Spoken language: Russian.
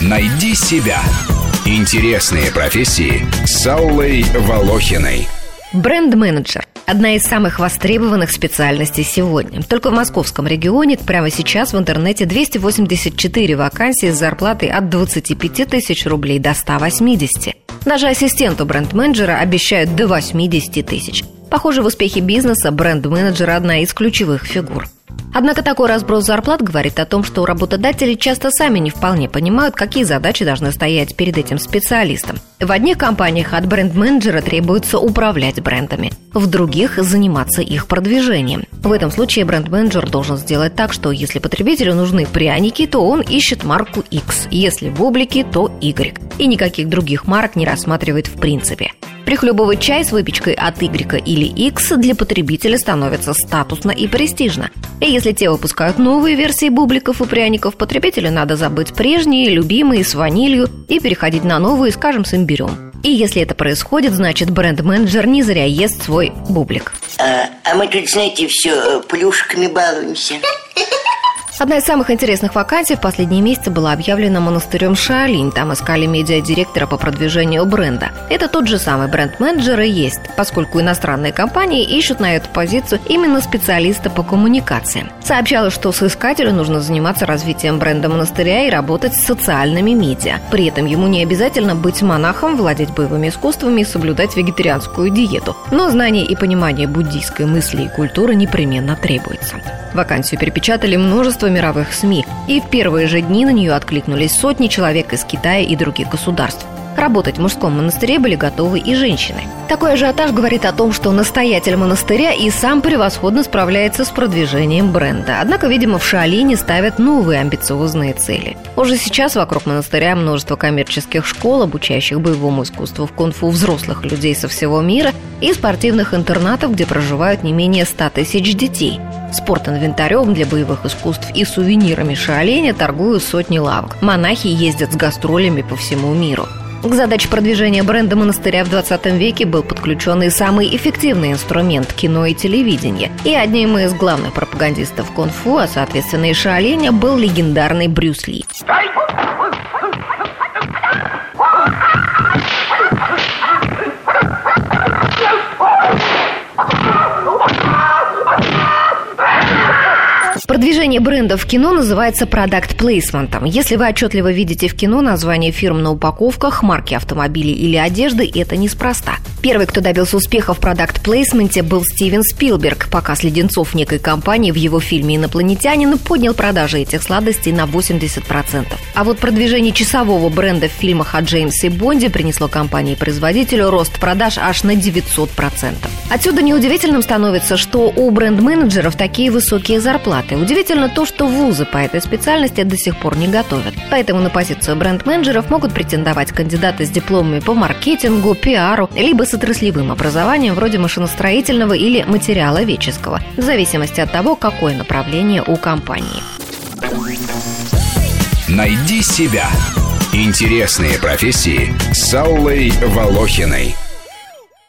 Найди себя. Интересные профессии с Аллой Волохиной. Бренд-менеджер – одна из самых востребованных специальностей сегодня. Только в московском регионе прямо сейчас в интернете 284 вакансии с зарплатой от 25 тысяч рублей до 180. Даже ассистенту бренд-менеджера обещают до 80 тысяч. Похоже, в успехе бизнеса бренд-менеджер – одна из ключевых фигур. Однако такой разброс зарплат говорит о том, что работодатели часто сами не вполне понимают, какие задачи должны стоять перед этим специалистом. В одних компаниях от бренд-менеджера требуется управлять брендами, в других – заниматься их продвижением. В этом случае бренд-менеджер должен сделать так, что если потребителю нужны пряники, то он ищет марку X, если бублики, то Y. И никаких других марок не рассматривает в принципе. Прихлебывать чай с выпечкой от Y или X для потребителя становится статусно и престижно. И если те выпускают новые версии бубликов и пряников, потребителю надо забыть прежние, любимые, с ванилью и переходить на новые, скажем, с имбирем. И если это происходит, значит бренд-менеджер не зря ест свой бублик. А, а мы тут, знаете, все плюшками балуемся. Одна из самых интересных вакансий в последние месяцы была объявлена монастырем Шаолинь. Там искали медиа-директора по продвижению бренда. Это тот же самый бренд-менеджер и есть, поскольку иностранные компании ищут на эту позицию именно специалиста по коммуникациям. Сообщалось, что соискателю нужно заниматься развитием бренда монастыря и работать с социальными медиа. При этом ему не обязательно быть монахом, владеть боевыми искусствами и соблюдать вегетарианскую диету. Но знание и понимание буддийской мысли и культуры непременно требуется. Вакансию перепечатали множество мировых СМИ, и в первые же дни на нее откликнулись сотни человек из Китая и других государств. Работать в мужском монастыре были готовы и женщины. Такой ажиотаж говорит о том, что настоятель монастыря и сам превосходно справляется с продвижением бренда. Однако, видимо, в Шаолине ставят новые амбициозные цели. Уже сейчас вокруг монастыря множество коммерческих школ, обучающих боевому искусству в кунг-фу взрослых людей со всего мира, и спортивных интернатов, где проживают не менее 100 тысяч детей. Спортинвентарем для боевых искусств и сувенирами Шаоленя торгуют сотни лавок. Монахи ездят с гастролями по всему миру. К задаче продвижения бренда монастыря в 20 веке был подключен и самый эффективный инструмент – кино и телевидение. И одним из главных пропагандистов кунг-фу, а соответственно и шаоленя, был легендарный Брюс Ли. Продвижение бренда в кино называется продакт плейсментом. Если вы отчетливо видите в кино название фирм на упаковках, марки автомобилей или одежды, это неспроста. Первый, кто добился успеха в продакт-плейсменте, был Стивен Спилберг. Показ леденцов некой компании в его фильме «Инопланетянин» поднял продажи этих сладостей на 80%. А вот продвижение часового бренда в фильмах о Джеймсе Бонде принесло компании-производителю рост продаж аж на 900%. Отсюда неудивительным становится, что у бренд-менеджеров такие высокие зарплаты. Удивительно то, что вузы по этой специальности до сих пор не готовят. Поэтому на позицию бренд-менеджеров могут претендовать кандидаты с дипломами по маркетингу, пиару, либо с отраслевым образованием вроде машиностроительного или материаловедческого, в зависимости от того, какое направление у компании. Найди себя. Интересные профессии с Аллой Волохиной.